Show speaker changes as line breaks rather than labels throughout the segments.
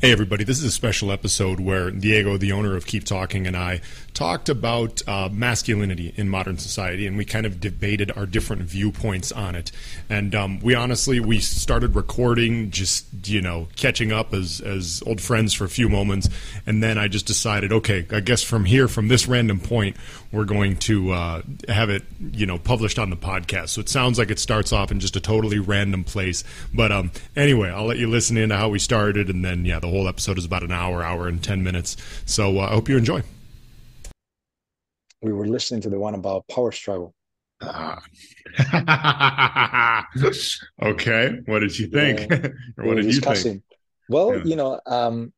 Hey, everybody, this is a special episode where Diego, the owner of Keep Talking, and I talked about uh, masculinity in modern society, and we kind of debated our different viewpoints on it. And um, we honestly, we started recording, just, you know, catching up as, as old friends for a few moments. And then I just decided, okay, I guess from here, from this random point, we're going to uh, have it, you know, published on the podcast. So it sounds like it starts off in just a totally random place. But um, anyway, I'll let you listen into how we started, and then, yeah, the whole episode is about an hour, hour and 10 minutes. So uh, I hope you enjoy.
We were listening to the one about power struggle.
Ah. okay. What did you think?
Yeah,
or
we
what
were
did you
discussing.
think?
Well,
Yeah.
you know, um,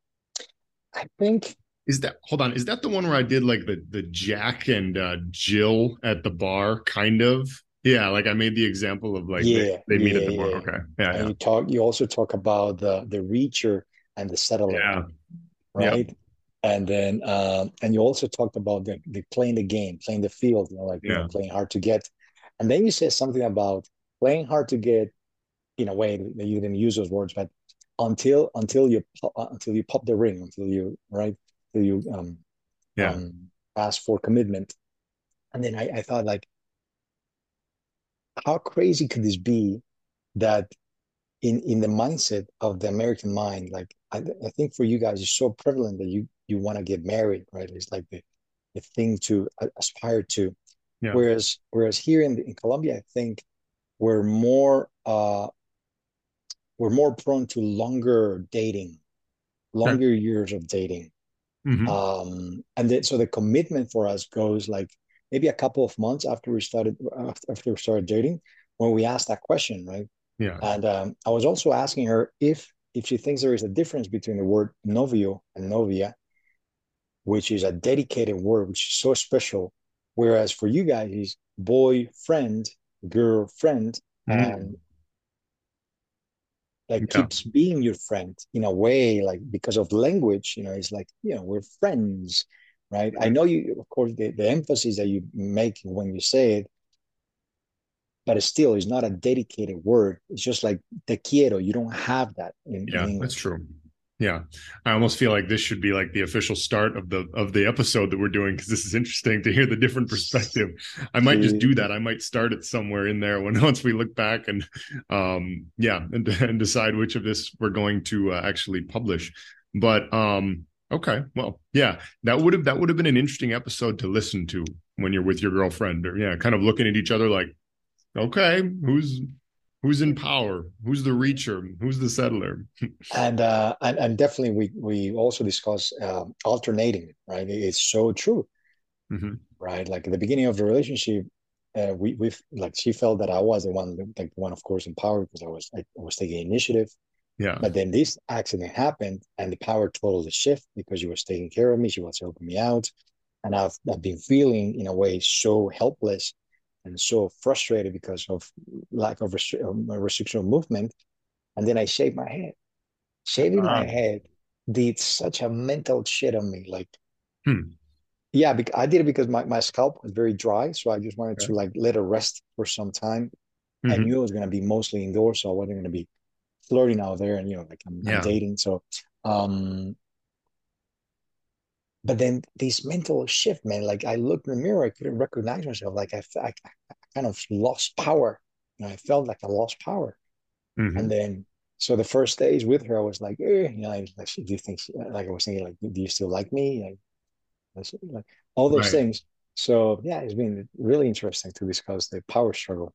I think
Is that hold on? Is that the one where I did like the the Jack and uh, Jill at the bar, kind of? Yeah, like I made the example of like
Yeah,
they, they meet at the bar.
yeah.
Okay, yeah,
and
yeah,
you talk. You also talk about the the reacher and the settler,
yeah, yeah.
right? And then, um, and you also talked about the, the playing the game, playing the field, you know, like you know, playing hard to get. And then you said something about playing hard to get in a way that you didn't use those words, but until until you pop, uh, until you pop the ring, until you right, until you um,
yeah.
um ask for commitment. And then I, I thought like, how crazy could this be that in in the mindset of the American mind, like I, I think for you guys, it's so prevalent that you you want to get married, right? It's like the, the thing to aspire to.
Yeah.
Whereas whereas here in in Colombia, I think we're more uh we're more prone to longer dating, longer years of dating.
Mhm.
Um, and then so the commitment for us goes like maybe a couple of months after we started after after we started dating, when we asked that question, right?
Yeah,
And um, I was also asking her if if she thinks there is a difference between the word novio and novia, which is a dedicated word, which is so special, whereas for you guys is boyfriend, girlfriend,
Mhm.
and like
Yeah.
keeps being your friend in a way, like because of language, you know, it's like, you know, we're friends, right? I know you, of course, the, the emphasis that you make when you say it, but still it's not a dedicated word. It's just like te quiero. You don't have that in, in
yeah.
English.
That's true. Yeah, I almost feel like this should be like the official start of the of the episode that we're doing because this is interesting to hear the different perspective. I might just do that. I might start it somewhere in there when once we look back and um yeah and, and decide which of this we're going to uh, actually publish. But um okay, well yeah, that would have that would have been an interesting episode to listen to when you're with your girlfriend or yeah, kind of looking at each other like, okay, who's who's in power, who's the reacher, who's the settler.
And uh, and and definitely we we also discuss uh, alternating, right? It's so true,
Mhm.
right? Like at the beginning of the relationship, uh, we we like she felt that I was the one, like the one, of course, in power because I was I was taking initiative.
Yeah,
But then this accident happened, and the power totally shift because she was taking care of me, she was helping me out, and I've I've been feeling in a way so helpless and so frustrated because of lack of restri- um, restriction of movement. And then I shaved my head. Shaving my
Ah.
head did such a mental shit on me. Like,
Hmm.
yeah, I did it because my, my scalp was very dry, so I just wanted
Okay.
to like let it rest for some time. I
Mhm.
knew it was gonna be mostly indoors, so I wasn't gonna be flirting out there and you know like I'm, I'm dating. So um but then this mental shift, man, like I looked in the mirror, I couldn't recognize myself. Like I, I kind of lost power. You know, I felt like I lost power.
Mhm.
And then so the first days with her, I was like, eh, you know, like, like, do you think she, like I was thinking like, do you still like me? Like, like all those
Right.
things. So yeah, it's been really interesting to discuss the power struggle.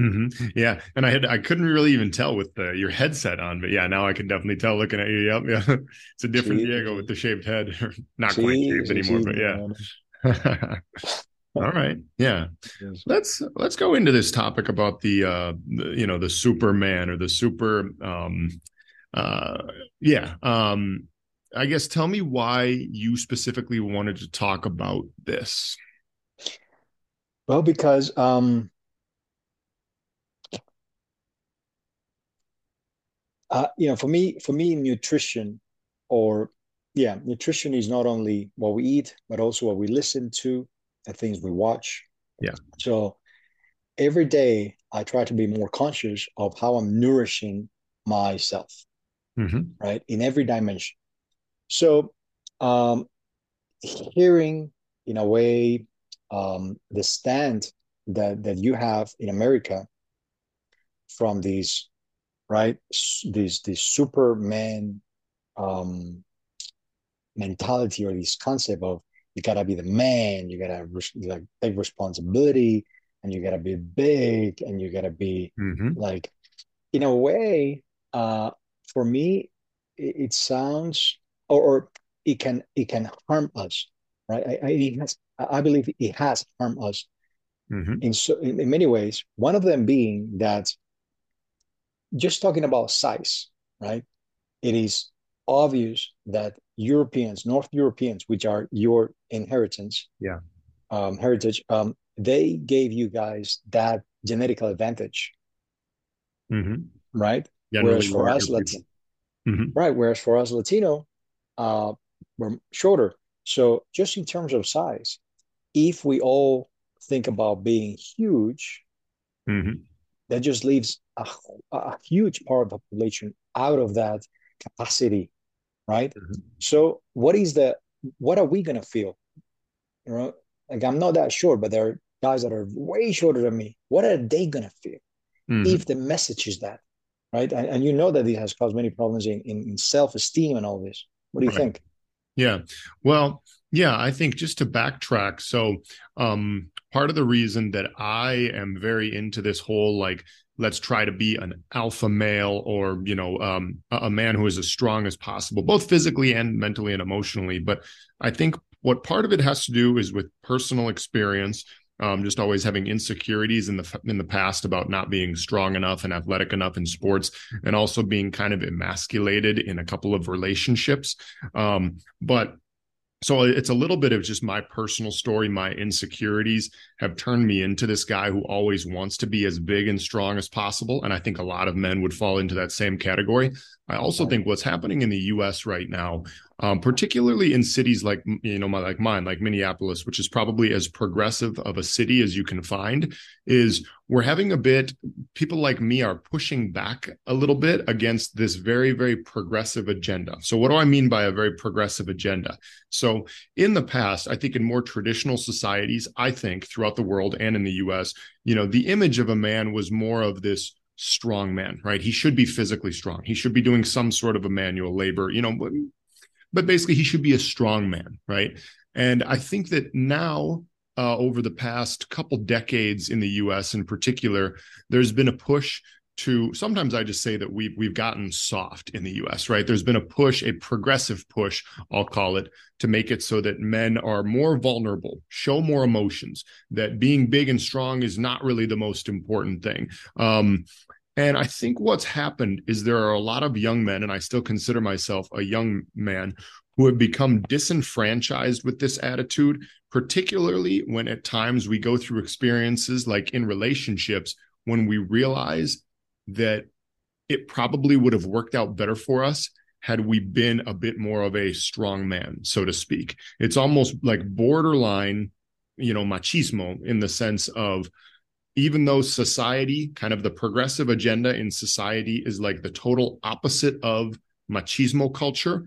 Hmm Yeah, and I had I couldn't really even tell with the your headset on, but yeah, now I can definitely tell looking at you. Yep, yeah, it's a different
See?
Diego with the shaved head, not quite
See,
shaved anymore,
see,
but yeah. All right, yeah.
Yes.
Let's let's go into this topic about the uh the, you know the Superman or the super um uh yeah um I guess tell me why you specifically wanted to talk about this.
Well, because um, uh, you know, for me, for me, nutrition, or yeah, nutrition is not only what we eat, but also what we listen to, the things we watch.
Yeah.
So every day, I try to be more conscious of how I'm nourishing myself,
Mhm.
right, in every dimension. So, um, hearing in a way um, the stand that that you have in America from these right these this Superman um, mentality or this concept of you gotta be the man, you gotta like take responsibility, and you gotta be big, and you gotta be mm-hmm. like, in a way, uh, for me, it, it sounds or, or, it can it can harm us, right? I, I, it has, I believe it has harmed us mm-hmm. in so in, in many ways. One of them being that just talking about size, right? It is obvious that Europeans, North Europeans, which are your inheritance,
yeah,
um, heritage, um, they gave you guys that genetical advantage,
mm-hmm.
right? Yeah, whereas for us, Latino, mm-hmm. right? Whereas for us Latino, uh, we're shorter. So just in terms of size, if we all think about being huge,
mm-hmm.
That just leaves a, a huge part of the population out of that capacity right? Mm-hmm. So what is the what are we gonna feel? You know, like I'm not that sure but there are guys that are way shorter than me. What are they gonna feel mm-hmm. if the message is that, right? And, and, you know that it has caused many problems in, in, in self esteem and all this. What do you right. think?
Yeah, well, yeah, I think just to backtrack. So, um, part of the reason that I am very into this whole like let's try to be an alpha male or you know um, a man who is as strong as possible both physically and mentally and emotionally but i think what part of it has to do is with personal experience um, just always having insecurities in the in the past about not being strong enough and athletic enough in sports, and also being kind of emasculated in a couple of relationships. Um, but so it's a little bit of just my personal story. My insecurities have turned me into this guy who always wants to be as big and strong as possible. And i think a lot of men would fall into that same category. I also think what's happening in the us right now um, particularly in cities like you know my, like mine like minneapolis which is probably as progressive of a city as you can find is we're having a bit people like me are pushing back a little bit against this very very progressive agenda. So what do i mean by a very progressive agenda? So in the past i think in more traditional societies i think throughout the world and in the us you know the image of a man was more of this strong man right? He should be physically strong. He should be doing some sort of a manual labor you know but basically he should be a strong man, right? And I think that now, uh, over the past couple decades in the U.S. in particular, there's been a push to sometimes I just say that we've we've gotten soft in the US, right? There's been a push, a progressive push, I'll call it, to make it so that men are more vulnerable, show more emotions, that being big and strong is not really the most important thing. Um, and I think what's happened is there are a lot of young men, and I still consider myself a young man, who have become disenfranchised with this attitude, particularly when at times we go through experiences like in relationships when we realize that it probably would have worked out better for us had we been a bit more of a strong man, so to speak. It's almost like borderline, you know, machismo in the sense of even though society, kind of the progressive agenda in society, is like the total opposite of machismo culture,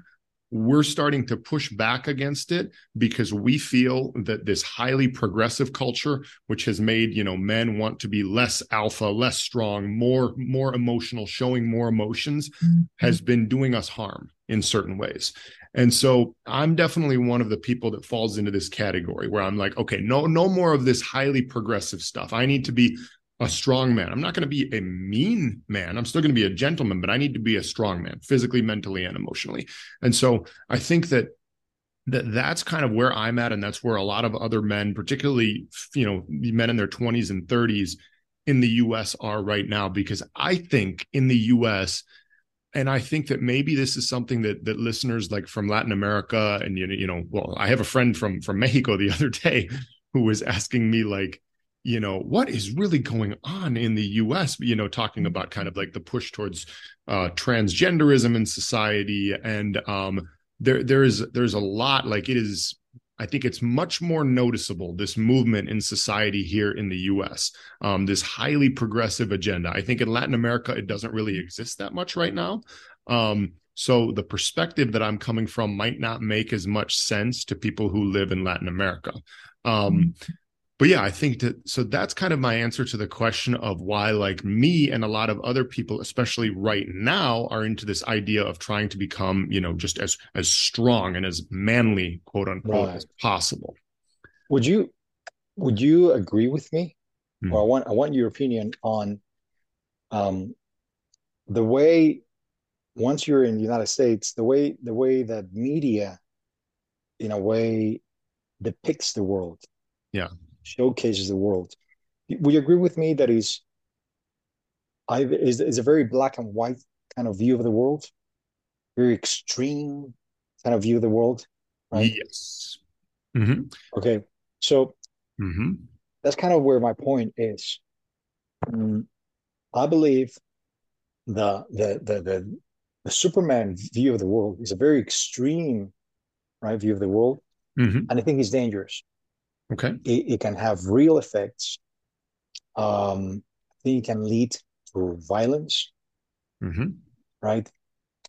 we're starting to push back against it because we feel that this highly progressive culture which has made you know men want to be less alpha less strong more more emotional showing more emotions mm-hmm. has been doing us harm in certain ways and so I'm definitely one of the people that falls into this category where I'm like, okay, no, no more of this highly progressive stuff. I need to be a strong man. I'm not going to be a mean man. I'm still going to be a gentleman, but I need to be a strong man, physically, mentally, and emotionally. And so I think that that that's kind of where I'm at, and that's where a lot of other men, particularly you know men in their 20s and 30s in the U.S. are right now. Because I think in the U.S and I think that maybe this is something that that listeners like from Latin America and you know, you know, well, I have a friend from from Mexico the other day who was asking me like, you know, what is really going on in the U.S. You know, talking about kind of like the push towards uh, transgenderism in society, and um, there there is there's a lot like it is I think it's much more noticeable, this movement in society here in the US, um, this highly progressive agenda. I think in Latin America, it doesn't really exist that much right now. Um, So the perspective that I'm coming from might not make as much sense to people who live in Latin America. Um, but yeah, I think that so that's kind of my answer to the question of why, like me and a lot of other people, especially right now, are into this idea of trying to become, you know, just as as strong and as manly, quote unquote, right. as possible.
Would you would you agree with me? Mm. Or I want I want your opinion on um the way once you're in the United States, the way the way that media, in a way, depicts the world,
yeah,
showcases the world. Would you agree with me that is, I is is a very black and white kind of view of the world, very extreme kind of view of the world,
right? Yes.
Mm-hmm. Okay, so
mm-hmm.
that's kind of where my point is. Um, I believe the the the the the Superman view of the world is a very extreme, right, view of the world,
mm-hmm.
and I think it's dangerous.
Okay,
it, it can have real effects. Um, I think it can lead to violence,
mm-hmm.
right?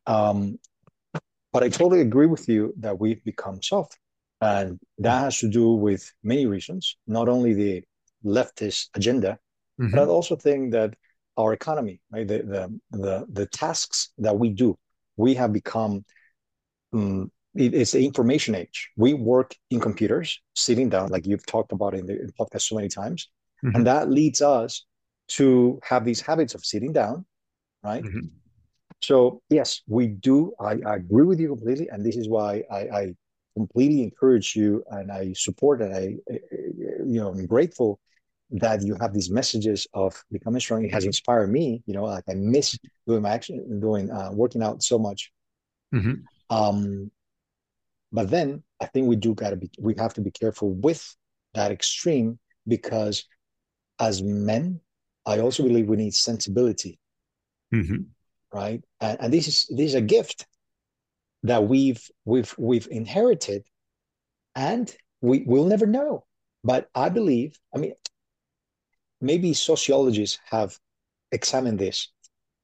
Um, but I totally agree with you that we've become soft, and that has to do with many reasons. Not only the leftist agenda, mm-hmm. but I also think that our economy, right? The the the, the tasks that we do, we have become. Um, it's the information age. We work in computers, sitting down, like you've talked about in the, in podcast so many times, mm-hmm. and that leads us to have these habits of sitting down, right?
Mm-hmm.
So yes, we do. I, I, agree with you completely, and this is why I, I completely encourage you and I support and I, you know, I'm grateful that you have these messages of becoming strong. It has inspired me. You know, like I miss doing my action, doing uh, working out so much.
Mm-hmm.
Um, but then I think we do got to be. We have to be careful with that extreme because as men, I also believe we need sensibility.
Mm-hmm.
Right, and, and this is this is a gift that we've we've we've inherited, and we will never know. But I believe, I mean, maybe sociologists have examined this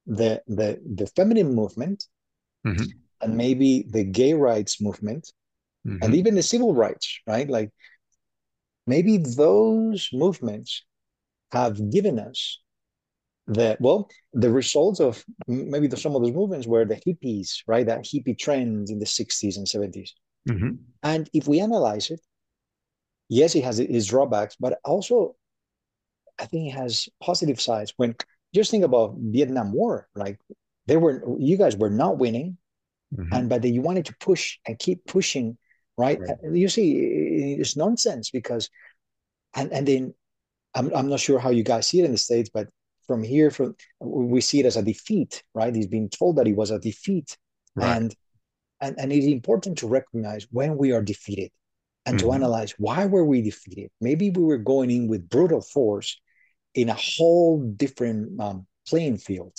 the the the feminine movement
mm-hmm.
and maybe the gay rights movement mm-hmm. and even the civil rights right like maybe those movements have given us the well the results of maybe the, some of those movements were the hippies right that hippie trend in the 60s and 70s
mm-hmm.
and if we analyze it yes it has its drawbacks but also I think it has positive sides. When just think about Vietnam War, like they were, you guys were not winning, mm-hmm. and but then you wanted to push and keep pushing, right? right? You see, it's nonsense because, and and then I'm I'm not sure how you guys see it in the states, but from here, from we see it as a defeat, right? He's being told that he was a defeat, right. and and and it's important to recognize when we are defeated and mm-hmm. to analyze why were we defeated maybe we were going in with brutal force in a whole different um, playing field,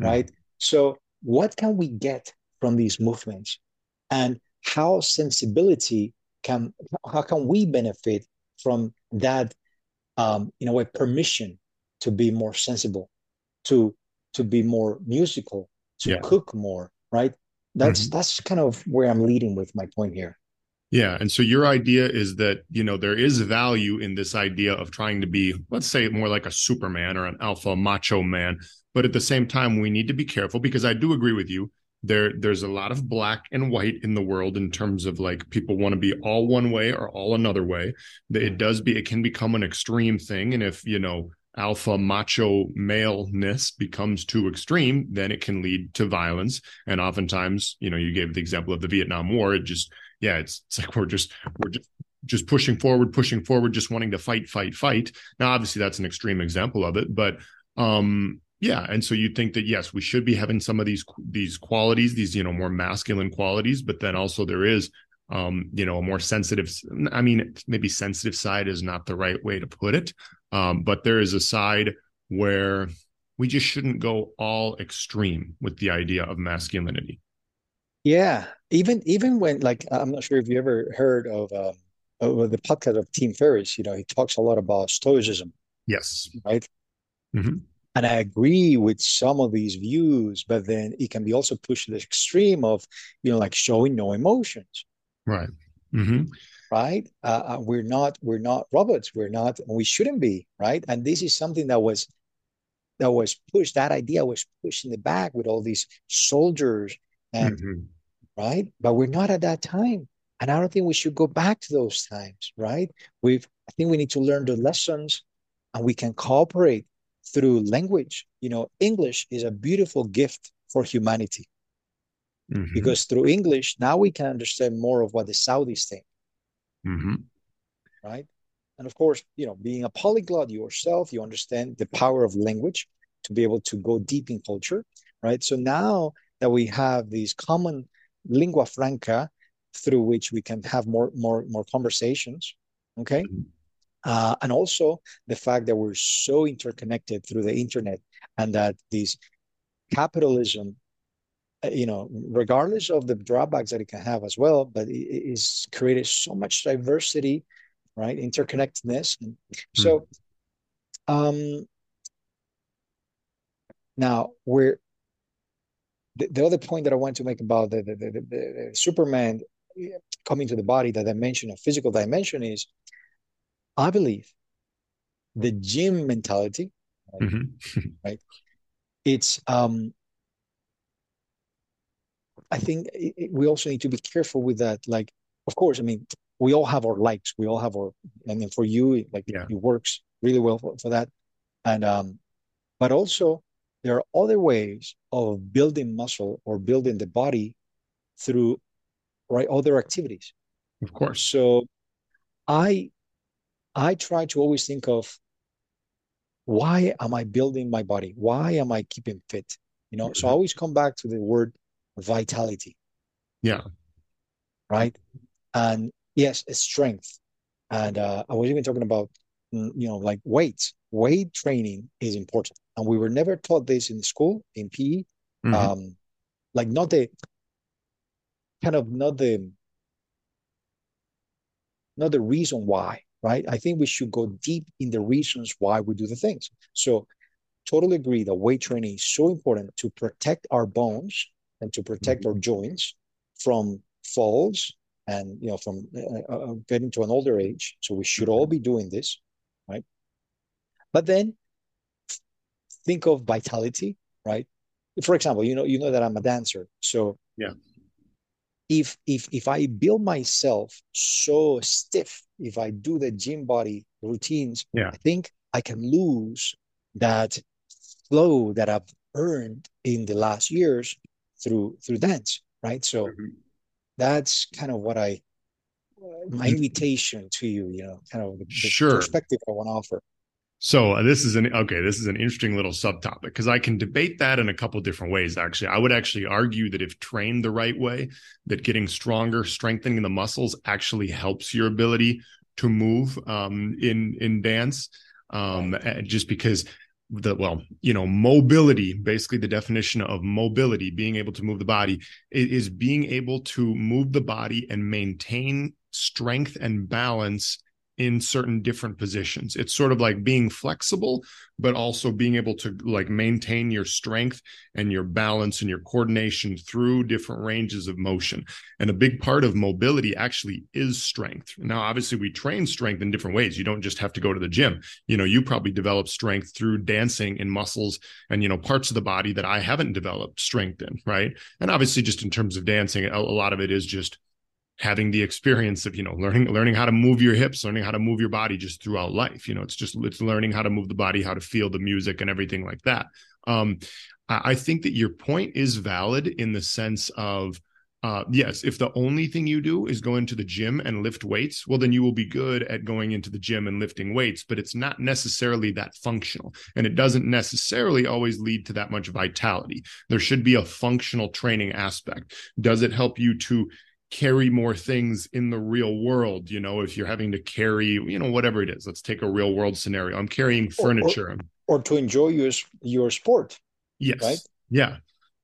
mm. right? So, what can we get from these movements, and how sensibility can how can we benefit from that? Um, in a way, permission to be more sensible, to to be more musical, to yeah. cook more, right? That's mm-hmm. that's kind of where I'm leading with my point here.
Yeah. And so your idea is that, you know, there is value in this idea of trying to be, let's say, more like a Superman or an alpha macho man. But at the same time, we need to be careful because I do agree with you. There, there's a lot of black and white in the world in terms of like people want to be all one way or all another way. It does be, it can become an extreme thing. And if, you know, alpha macho maleness becomes too extreme, then it can lead to violence. And oftentimes, you know, you gave the example of the Vietnam War. It just yeah, it's it's like we're just we're just just pushing forward, pushing forward, just wanting to fight, fight, fight. Now, obviously, that's an extreme example of it, but um, yeah. And so you think that yes, we should be having some of these these qualities, these you know more masculine qualities, but then also there is um, you know a more sensitive. I mean, maybe sensitive side is not the right way to put it, um, but there is a side where we just shouldn't go all extreme with the idea of masculinity.
Yeah, even even when like I'm not sure if you ever heard of um, of the podcast of Tim Ferriss. You know, he talks a lot about stoicism.
Yes.
Right.
Mm-hmm.
And I agree with some of these views, but then it can be also pushed to the extreme of, you know, like showing no emotions.
Right. Mm-hmm.
Right. Uh, uh we're not. We're not robots. We're not. We shouldn't be. Right. And this is something that was that was pushed. That idea was pushed in the back with all these soldiers and mm-hmm. right. But we're not at that time. And I don't think we should go back to those times. Right. We've. I think we need to learn the lessons, and we can cooperate through language. You know, English is a beautiful gift for humanity. Mm-hmm. Because through English, now we can understand more of what the Saudis think. Mm-hmm. Right. And of course, you know, being a polyglot yourself, you understand the power of language to be able to go deep in culture. Right. So now that we have these common lingua franca through which we can have more more more conversations okay mm-hmm. Uh, and also the fact that we're so interconnected through the internet and that this capitalism uh, you know regardless of the drawbacks that it can have as well but it is created so much diversity right interconnectedness and so hmm. um now we're the, the, other point that i want to make about the, the, the, the superman coming to the body the dimension of physical dimension is I believe the gym mentality, right? Mm-hmm. right? It's um, I think it, it, we also need to be careful with that. Like, of course, I mean, we all have our likes. We all have our, I mean, for you, like yeah. it works really well for, for that. And um, but also there are other ways of building muscle or building the body through right other activities.
Of course.
So I I try to always think of why am I building my body? Why am I keeping fit? You know, mm-hmm. so I always come back to the word vitality.
Yeah.
Right. And yes, it's strength. And uh, I was even talking about, mm, you know, like weights. Weight training is important. And we were never taught this in school, in PE. Mm-hmm. Um, like not the kind of not the not the reason why right? I think we should go deep in the reasons why we do the things. So, totally agree that weight training is so important to protect our bones and to protect mm-hmm. our joints from falls and you know from uh, uh, uh, getting to an older age. So we should all be doing this, right? But then think of vitality, right? For example, you know, you know that I'm a dancer, so
yeah
if if if I build myself so stiff, if I do the gym body routines,
yeah.
I think I can lose that flow that I've earned in the last years through through dance, right? So mm-hmm. that's kind of what I my invitation to you, you know, kind of the, the
sure.
perspective I want to offer.
So uh, this is an okay. This is an interesting little subtopic because I can debate that in a couple different ways. Actually, I would actually argue that if trained the right way, that getting stronger, strengthening the muscles actually helps your ability to move um, in in dance. Um, just because the well, you know, mobility. Basically, the definition of mobility, being able to move the body, is being able to move the body and maintain strength and balance in certain different positions. It's sort of like being flexible, but also being able to like maintain your strength and your balance and your coordination through different ranges of motion. And a big part of mobility actually is strength. Now, obviously, we train strength in different ways. You don't just have to go to the gym. You know, you probably develop strength through dancing in muscles and, you know, parts of the body that I haven't developed strength in, right? And obviously, just in terms of dancing, a, lot of it is just having the experience of you know learning learning how to move your hips learning how to move your body just throughout life you know it's just it's learning how to move the body how to feel the music and everything like that um i think that your point is valid in the sense of uh, yes, if the only thing you do is go into the gym and lift weights, well, then you will be good at going into the gym and lifting weights, but it's not necessarily that functional. And it doesn't necessarily always lead to that much vitality. There should be a functional training aspect. Does it help you to carry more things in the real world you know if you're having to carry you know whatever it is. Let's take a real world scenario. I'm carrying furniture
or, or, or to enjoy your your sport
yes. right? Yeah.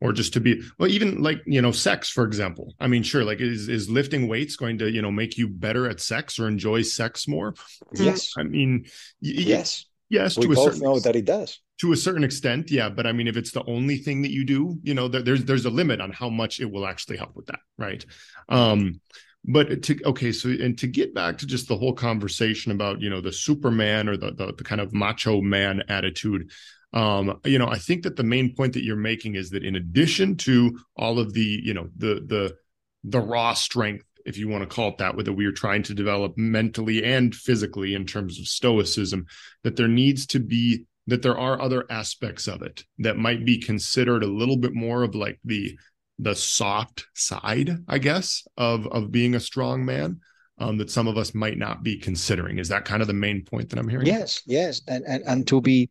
Or just to be well even like you know sex for example. I mean sure like is is lifting weights going to you know make you better at sex or enjoy sex more?
Yes.
I mean
yes
Yes,
we
to a
both
certain
know
ex-
that he does.
to a certain extent, yeah. But I mean, if it's the only thing that you do, you know, there, there's there's a limit on how much it will actually help with that, right? Um, but to okay, so and to get back to just the whole conversation about you know the Superman or the the, the kind of macho man attitude. Um, you know, I think that the main point that you're making is that in addition to all of the, you know, the the the raw strength, if you want to call it that, that we are trying to develop mentally and physically in terms of stoicism, that there needs to be that there are other aspects of it that might be considered a little bit more of like the the soft side, I guess, of of being a strong man. Um, that some of us might not be considering. Is that kind of the main point that I'm hearing?
Yes, yes, and and and to be,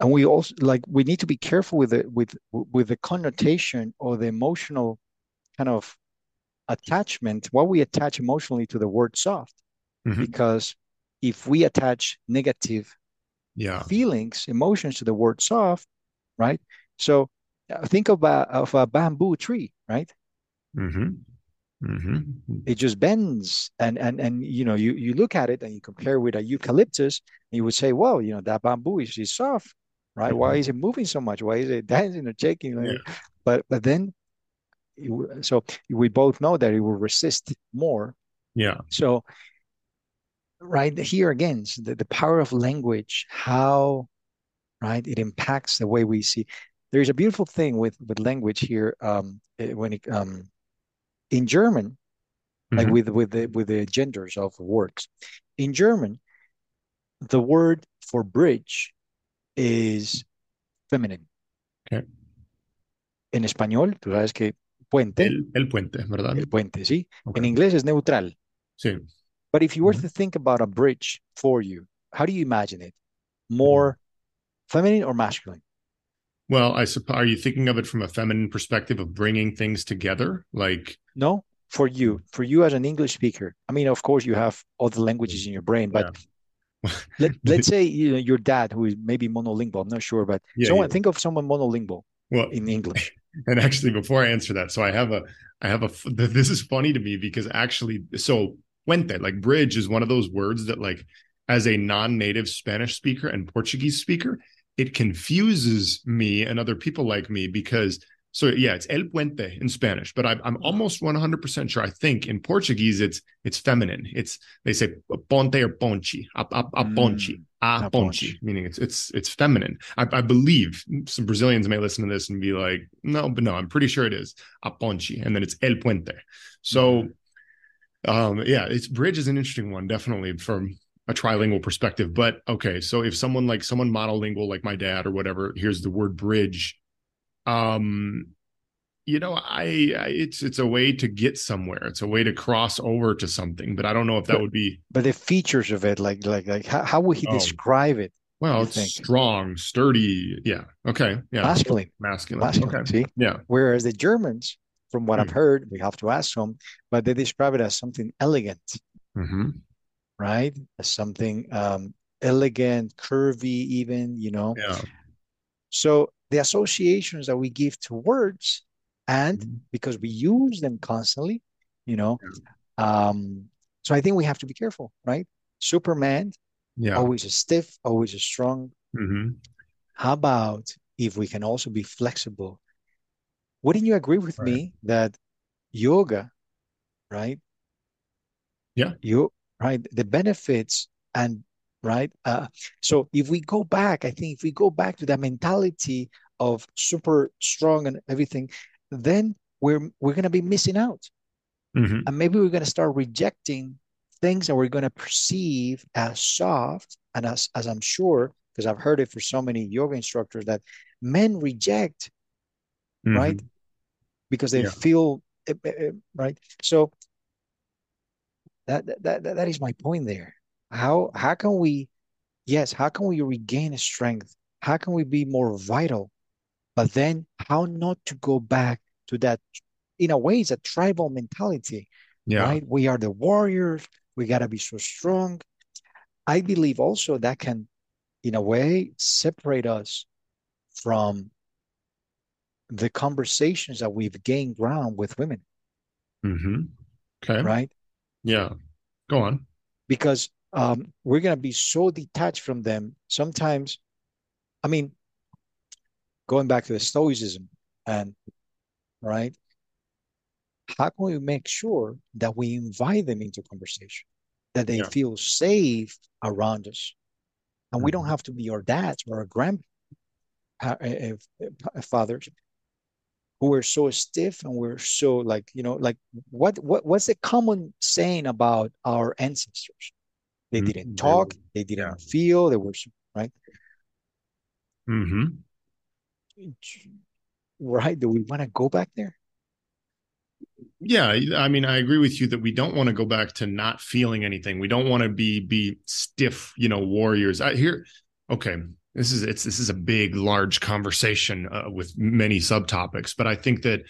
and we also like we need to be careful with the with with the connotation or the emotional kind of attachment, what we attach emotionally to the word soft,
Mhm.
because if we attach negative
Yeah.
feelings, emotions to the word soft, right? So uh, think of a, of a bamboo tree, right?
Mm-hmm. Mm-hmm.
It just bends, and and and you know, you you look at it and you compare with a eucalyptus, and you would say, well, you know, that bamboo is, is soft, right? Why is it moving so much? Why is it dancing or shaking? Like-
Yeah.
But but then, it so we both know that it will resist more.
Yeah.
So right here again, s- the, the power of language, how right it impacts the way we see. There's a beautiful thing with with language here. Um, eh, when it um in German, like
Mhm.
with with the with the genders of words, in German, the word for bridge is feminine.
Okay.
En español, tú sabes que puente,
El, el puente, ¿verdad?
el puente, ¿sí?
Ok.
En inglés es neutral.
Sí.
But if you were to think about a bridge for you, how do you imagine it? Mm. More feminine or masculine?
Well, I suppose, are you thinking of it from a feminine perspective of bringing things together? Like,
No, for you, mm. for you as an English speaker. I mean, of course, you have other languages in your brain, but let, let's say you know your dad, who is maybe monolingual. I'm not sure, but
Yeah,
someone
yeah.
think of someone monolingual
well,
in English.
And actually, before I answer that, so I have a, I have a, this is funny to me because actually, so puente, like bridge is one of those words that like, as a non-native Spanish speaker and Portuguese speaker, it confuses me and other people like me because so yeah, it's el puente in Spanish, but I, I'm almost 100% sure. I think in Portuguese it's it's feminine. It's they say ponte or ponchi, a, a, a ponchi, a
a
ponchi,
ponchi.
meaning it's it's it's feminine. I, I believe some Brazilians may listen to this and be like, no, but no, I'm pretty sure it is a ponchi, and then it's el puente. So, um, yeah, it's bridge is an interesting one, definitely from a trilingual perspective. But okay, so if someone like someone monolingual like my dad or whatever hears the word bridge, um, you know, I, I it's it's a way to get somewhere. It's a way to cross over to something. But I don't know if that
But-
would be
But the features of it, like like like how, how would he
Oh.
describe it?
well, it's
think?
strong, sturdy. Yeah. Okay. Yeah.
Masculine,
Masculine.
masculine.
Okay.
See,
Yeah.
whereas the Germans, from what I've
Hmm.
heard, we have to ask them, but they describe it as something elegant,
hmm
right? As something um, elegant, curvy, even, you know.
Yeah.
So the associations that we give to words, and
Mhm.
because we use them constantly, you know, um, so I think we have to be careful, right? Superman,
Yeah.
always a stiff, always a strong.
hmm
How about if we can also be flexible? Wouldn't you agree with
Right.
me that yoga, right?
Yeah.
You right, the benefits and right. Uh, so if we go back, I think if we go back to that mentality of super strong and everything, then we're we're gonna be missing out.
hmm
And maybe we're gonna start rejecting things that we're gonna perceive as soft, and as as I'm sure, because I've heard it for so many yoga instructors that men reject right? Because they
Yeah.
feel eh, eh, eh, right. So that, that that that is my point there. How how can we, yes, how can we regain strength? How can we be more vital? But then how not to go back to that, in a way, it's a tribal mentality,
Yeah.
right? We are the warriors. We gotta be so strong. I believe also that can, in a way, separate us from the conversations that we've gained ground with women,
hmm Okay.
right?
Yeah. Go on.
Because um, we're going to be so detached from them. Sometimes, I mean, going back to the Stoicism and right, how can we make sure that we invite them into conversation, that they yeah. feel safe around us, and mm-hmm. we don't mm-hmm. have to be our dads or our grandfathers who were so stiff and we're so like you know like what what what's the common saying about our ancestors they mm-hmm. didn't talk they didn't yeah. feel they were right
mm-hmm.
Right do we want to go back there?
Yeah i mean i agree with you that we don't want to go back to not feeling anything. We don't want to be be stiff you know warriors. I hear okay this is it's this is a big large conversation uh, with many subtopics but i think that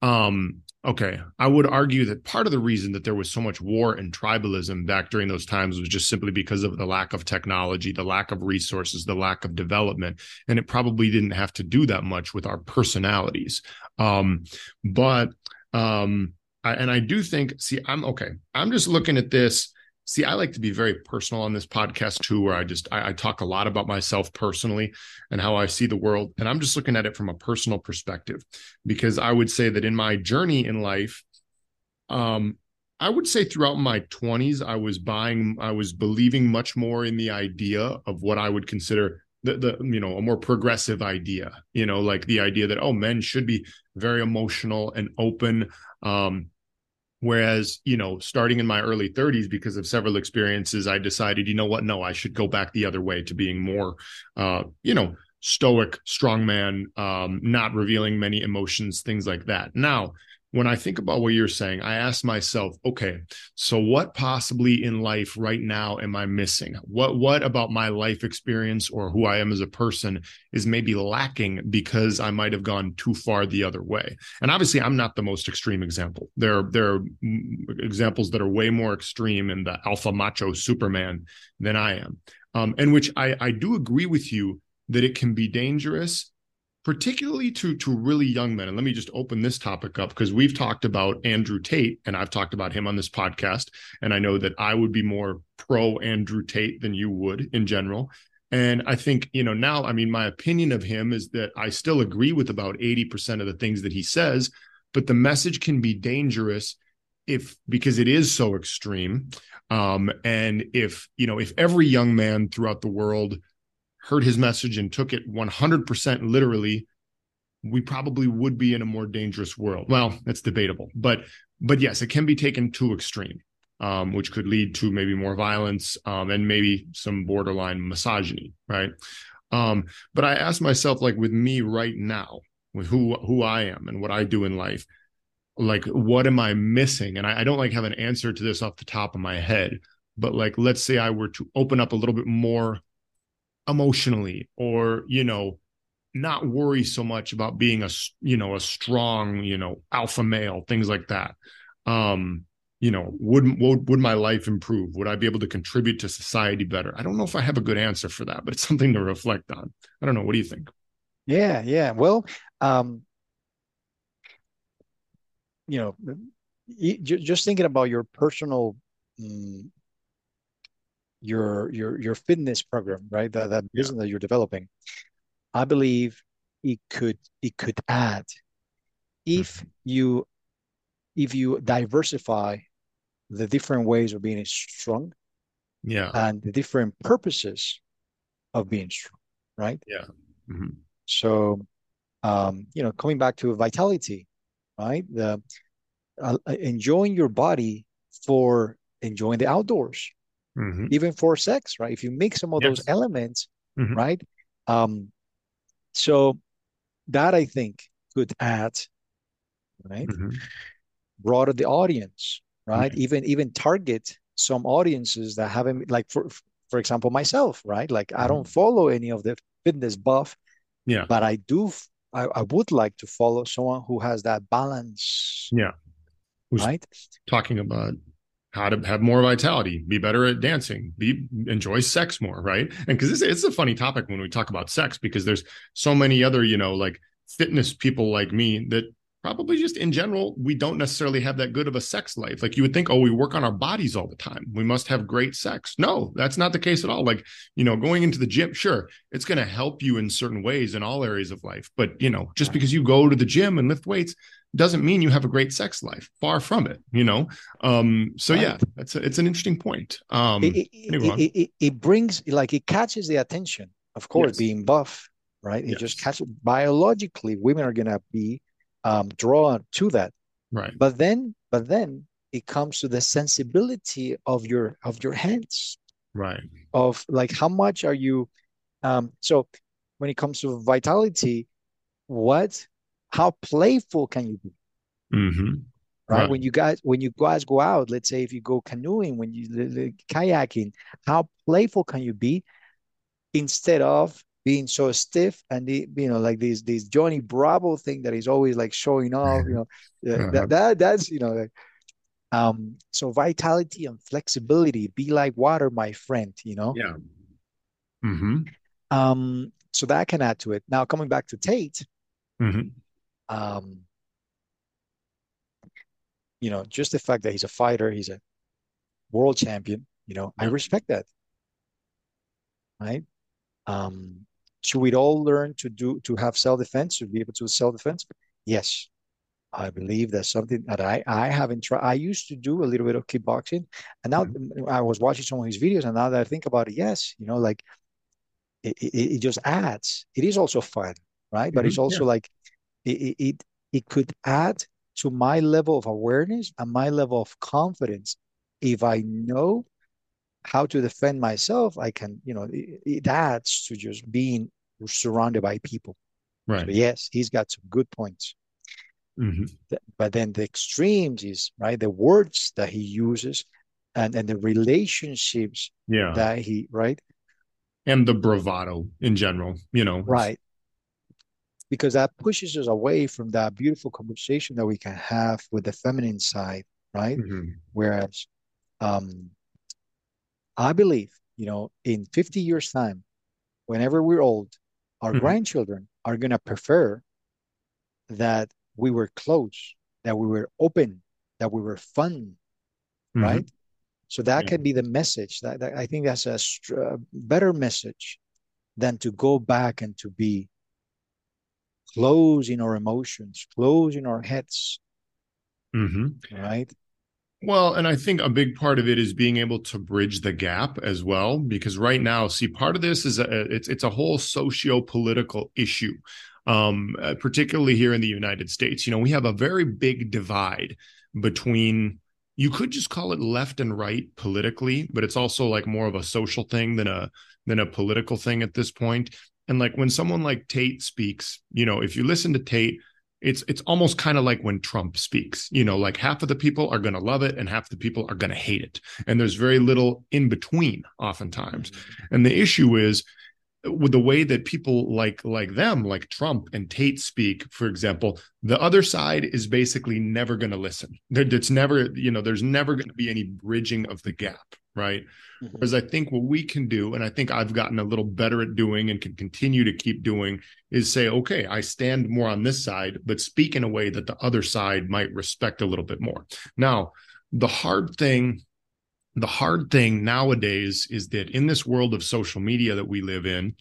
um okay i would argue that part of the reason that there was so much war and tribalism back during those times was just simply because of the lack of technology the lack of resources the lack of development and it probably didn't have to do that much with our personalities. Um but um I, and i do think see i'm okay i'm just looking at this see i like to be very personal on this podcast too where i just I, I, talk a lot about myself personally and how i see the world. And i'm just looking at it from a personal perspective because i would say that in my journey in life um i would say throughout my 20s i was buying i was believing much more in the idea of what i would consider the, the you know a more progressive idea you know like the idea that oh men should be very emotional and open. Um Whereas, you know, starting in my early 30s, because of several experiences, I decided, you know what, no, I should go back the other way to being more, uh, you know, stoic, strongman, um, not revealing many emotions, things like that. Now, when I think about what you're saying, I ask myself, okay, so what possibly in life right now am I missing? What what about my life experience or who I am as a person is maybe lacking because I might have gone too far the other way? And obviously, I'm not the most extreme example. There there are examples that are way more extreme in the alpha macho Superman than I am, um, and which I I do agree with you that it can be dangerous particularly to to really young men and let me just open this topic up because we've talked about andrew tate and i've talked about him on this podcast and i know that i would be more pro andrew tate than you would in general. And i think you know now i mean my opinion of him is that i still agree with about 80% of the things that he says but the message can be dangerous if because it is so extreme um and if you know if every young man throughout the world heard his message and took it 100% literally, we probably would be in a more dangerous world. Well, that's debatable, but but yes, it can be taken too extreme, um, which could lead to maybe more violence um, and maybe some borderline misogyny, right? Um, but I ask myself, like with me right now, with who who I am and what I do in life, like what am I missing? And I, I don't like have an answer to this off the top of my head, but like let's say I were to open up a little bit more emotionally or you know not worry so much about being a you know a strong you know alpha male things like that. Um you know would would would my life improve? Would i be able to contribute to society better? I don't know if i have a good answer for that but it's something to reflect on. I don't know. What do you think?
Yeah yeah. Well um you know just thinking about your personal um, your your your fitness program, right? That that business yeah. that you're developing. I believe it could it could add if mm-hmm. you if you diversify the different ways of being strong
yeah
and the different purposes of being strong right
yeah mm-hmm.
so um you know coming back to vitality right the uh, enjoying your body for enjoying the outdoors mm-hmm. even for sex, right? If you mix some of yes. those elements, mm-hmm. right? Um, so that I think could add, right? Mm-hmm. Broaden the audience, right? Even even target some audiences that haven't like for for example myself, right? Like I don't mm-hmm. follow any of the fitness buff,
yeah,
but I do. I, I would like to follow someone who has that balance,
yeah,
Who's right?
Talking about how to have more vitality, be better at dancing, be enjoy sex more, right? And because it's, it's a funny topic when we talk about sex because there's so many other, you know, like fitness people like me that probably just in general, we don't necessarily have that good of a sex life. Like you would think, oh, we work on our bodies all the time. We must have great sex. No, that's not the case at all. Like, you know, going into the gym, sure, it's going to help you in certain ways in all areas of life. But, you know, just because you go to the gym and lift weights doesn't mean you have a great sex life. Far from it, you know? Um, so right. yeah, that's a, it's an interesting point. Um,
it, it, it, it, brings, like, it catches the attention, of course, yes. being buff, right? It yes. just catches, biologically, women are going to be um, drawn to that.
Right.
But then, but then it comes to the sensibility of your of your hands.
Right.
Of like how much are you um so when it comes to vitality, what how playful can you be?
Mm-hmm.
Right? right? When you guys when you guys go out, let's say if you go canoeing, when you the kayaking, how playful can you be instead of being so stiff and the, you know like this this Johnny Bravo thing that is always like showing off you know uh-huh. that, that that's you know like, um so vitality and flexibility be like water my friend you know
yeah mm-hmm.
um so that can add to it now coming back to Tate
mm-hmm.
Um you know just the fact that he's a fighter he's a world champion you know yeah. I respect that right um should we all learn to do to have self-defense to be able to self-defense yes i believe that's something that i i haven't tried i used to do a little bit of kickboxing and now mm-hmm. i was watching some of his videos and now that i think about it yes you know like it, it, it just adds it is also fun right mm-hmm. but it's mm-hmm. also yeah. like it, it it could add to my level of awareness and my level of confidence if i know how to defend myself, I can, you know, it, it adds to just being surrounded by people.
Right.
So yes, he's got some good points.
Mm-hmm.
But then the extremes is right the words that he uses, and and the relationships
yeah.
that he right,
and the bravado in general, you know,
right. Because that pushes us away from that beautiful conversation that we can have with the feminine side, right?
Mm-hmm.
Whereas, um, I believe, you know, in 50 years' time, whenever we're old, our mm-hmm. grandchildren are going to prefer that we were close, that we were open, that we were fun, mm-hmm. right? So that yeah. can be the message. That, that, I think that's a, a better message than to go back and to be close in our emotions, closing our heads,
mm-hmm.
right?
Well, and I think a big part of it is being able to bridge the gap as well, because right now, see, part of this is a, it's it's a whole socio-political issue, um, uh, particularly here in the United States. You know, we have a very big divide between you could just call it left and right politically, but it's also like more of a social thing than a than a political thing at this point. And like when someone like Tate speaks, you know, if you listen to Tate it's it's almost kind of like when Trump speaks. You know, like half of the people are going to love it and half the people are going to hate it. And there's very little in between oftentimes. Mm-hmm. And the issue is with the way that people like like them like Trump and Tate speak for example the other side is basically never going to listen it's never you know there's never going to be any bridging of the gap right mm-hmm. whereas i think what we can do and i think i've gotten a little better at doing and can continue to keep doing is say okay i stand more on this side but speak in a way that the other side might respect a little bit more now the hard thing the hard thing nowadays is that in this world of social media that we live in,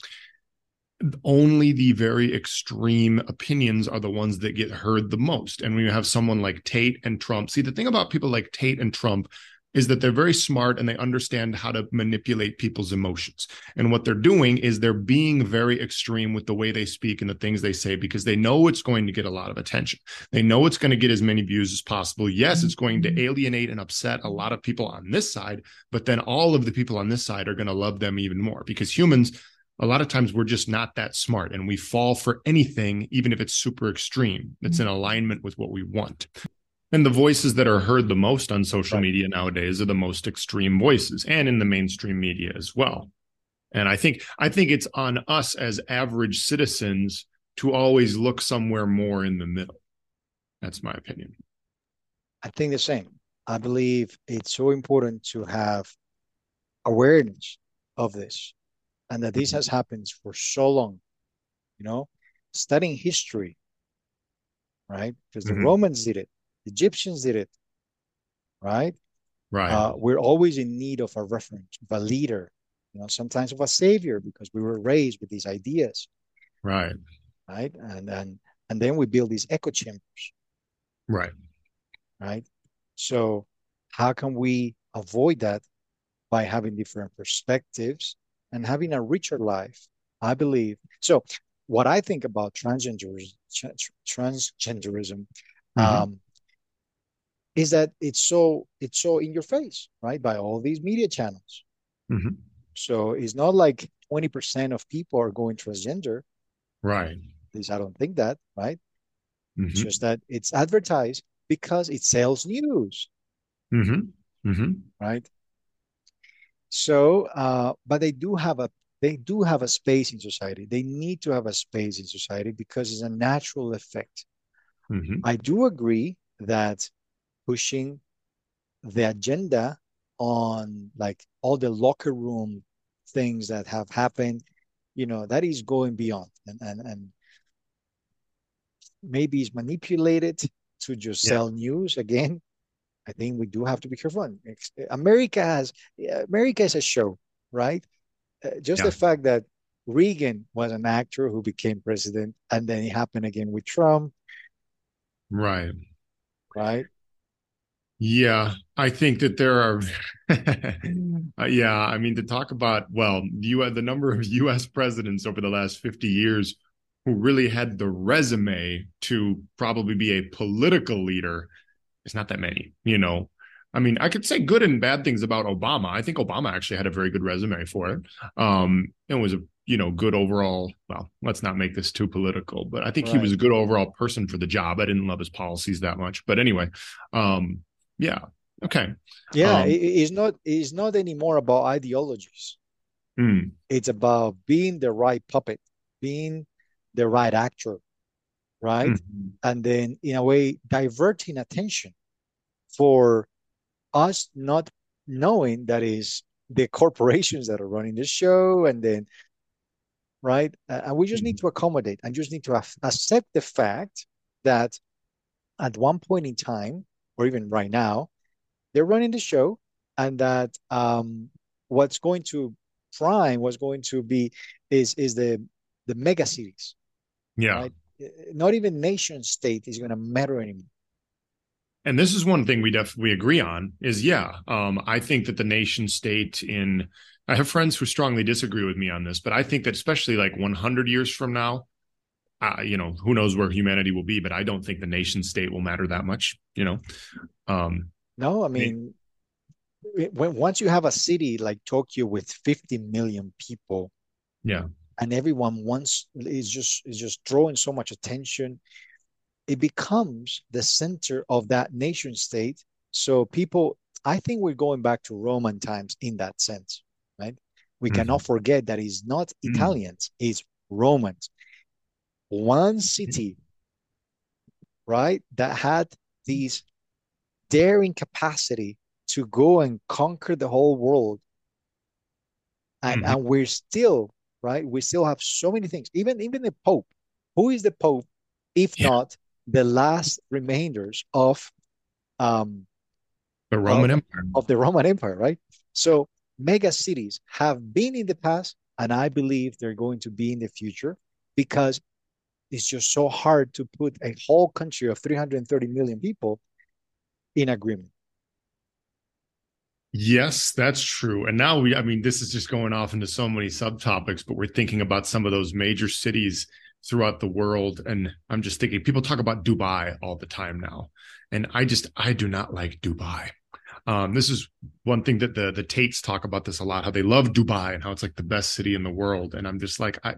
only the very extreme opinions are the ones that get heard the most. And when you have someone like Tate and Trump, see, the thing about people like Tate and Trump is that they're very smart and they understand how to manipulate people's emotions. And what they're doing is they're being very extreme with the way they speak and the things they say because they know it's going to get a lot of attention. They know it's going to get as many views as possible. Yes, it's going to mm-hmm. alienate and upset a lot of people on this side, but then all of the people on this side are going to love them even more because humans a lot of times we're just not that smart and we fall for anything even if it's super extreme that's in mm-hmm. alignment with what we want and the voices that are heard the most on social right. media nowadays are the most extreme voices and in the mainstream media as well. And I think I think it's on us as average citizens to always look somewhere more in the middle. That's my opinion.
I think the same. I believe it's so important to have awareness of this and that this has happened for so long. You know, studying history right? Because the mm-hmm. Romans did it, Egyptians did it, right?
Right. Uh,
we're always in need of a reference, of a leader, you know, sometimes of a savior because we were raised with these ideas.
Right.
Right. And and and then we build these echo chambers.
Right.
Right. So how can we avoid that by having different perspectives and having a richer life? I believe. So what I think about transgenderism, transgenderism mm-hmm. um, is that it's so it's so in your face, right? By all these media channels.
Mm-hmm.
So it's not like 20% of people are going transgender.
Right.
At least I don't think that, right? Mm-hmm. It's just that it's advertised because it sells news.
Mm-hmm. Mm-hmm.
Right. So, uh, but they do have a they do have a space in society. They need to have a space in society because it's a natural effect.
Mm-hmm.
I do agree that pushing the agenda on like all the locker room things that have happened, you know, that is going beyond and and, and maybe is manipulated to just yeah. sell news again. I think we do have to be careful. America has America is a show, right? Uh, just yeah. the fact that Reagan was an actor who became president, and then it happened again with Trump.
Right.
Right.
Yeah, I think that there are. uh, yeah, I mean to talk about well, you had the number of U.S. presidents over the last fifty years who really had the resume to probably be a political leader. It's not that many, you know. I mean, I could say good and bad things about Obama. I think Obama actually had a very good resume for it. Um, and was a you know good overall. Well, let's not make this too political, but I think right. he was a good overall person for the job. I didn't love his policies that much, but anyway, um, yeah, okay,
yeah. Um, it's not it's not anymore about ideologies.
Mm.
It's about being the right puppet, being the right actor, right, mm-hmm. and then in a way diverting attention for us not knowing that is the corporations that are running the show and then right and we just need to accommodate and just need to accept the fact that at one point in time or even right now they're running the show and that um, what's going to prime what's going to be is is the the mega cities
yeah. Right?
not even nation state is going to matter anymore.
And this is one thing we definitely agree on is yeah um, i think that the nation state in i have friends who strongly disagree with me on this but i think that especially like 100 years from now uh, you know who knows where humanity will be but i don't think the nation state will matter that much you know um,
no i mean it, when once you have a city like tokyo with 50 million people
yeah
and everyone wants is just is just drawing so much attention it becomes the center of that nation state. So people, I think we're going back to Roman times in that sense, right? We mm-hmm. cannot forget that it's not mm-hmm. Italians, it's Romans. One city, right, that had these daring capacity to go and conquer the whole world. And, mm-hmm. and we're still, right, we still have so many things. Even even the Pope. Who is the Pope if yeah. not the last remainders of um,
the Roman
of,
Empire.
Of the Roman Empire, right? So mega cities have been in the past, and I believe they're going to be in the future because it's just so hard to put a whole country of 330 million people in agreement.
Yes, that's true. And now we, I mean, this is just going off into so many subtopics, but we're thinking about some of those major cities throughout the world. And I'm just thinking, people talk about Dubai all the time now. And I just, I do not like Dubai. Um, this is one thing that the the Tates talk about this a lot, how they love Dubai and how it's like the best city in the world. And I'm just like, I,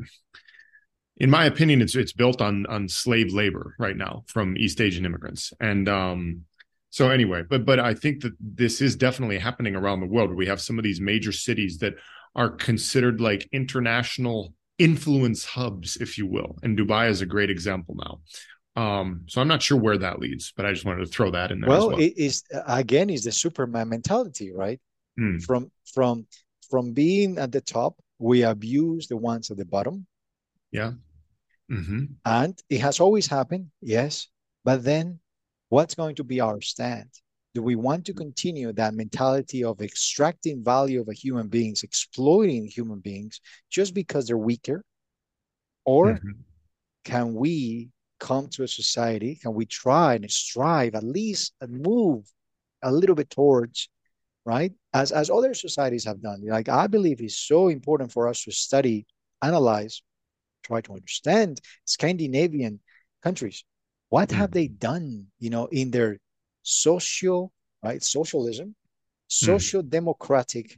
in my opinion, it's it's built on on slave labor right now from East Asian immigrants. And um, so anyway, but but I think that this is definitely happening around the world. We have some of these major cities that are considered like international influence hubs, if you will. And Dubai is a great example now. Um, so I'm not sure where that leads, but I just wanted to throw that in there.
Well,
well.
it is again is the Superman mentality, right?
Mm.
From from from being at the top, we abuse the ones at the bottom.
Yeah. Mm-hmm.
And it has always happened, yes. But then what's going to be our stand? Do we want to continue that mentality of extracting value of a human beings, exploiting human beings just because they're weaker? Or mm-hmm. can we come to a society? Can we try and strive at least and move a little bit towards, right? As as other societies have done. Like I believe it's so important for us to study, analyze, try to understand Scandinavian countries. What mm. have they done, you know, in their social, right? Socialism, mm. social mm. democratic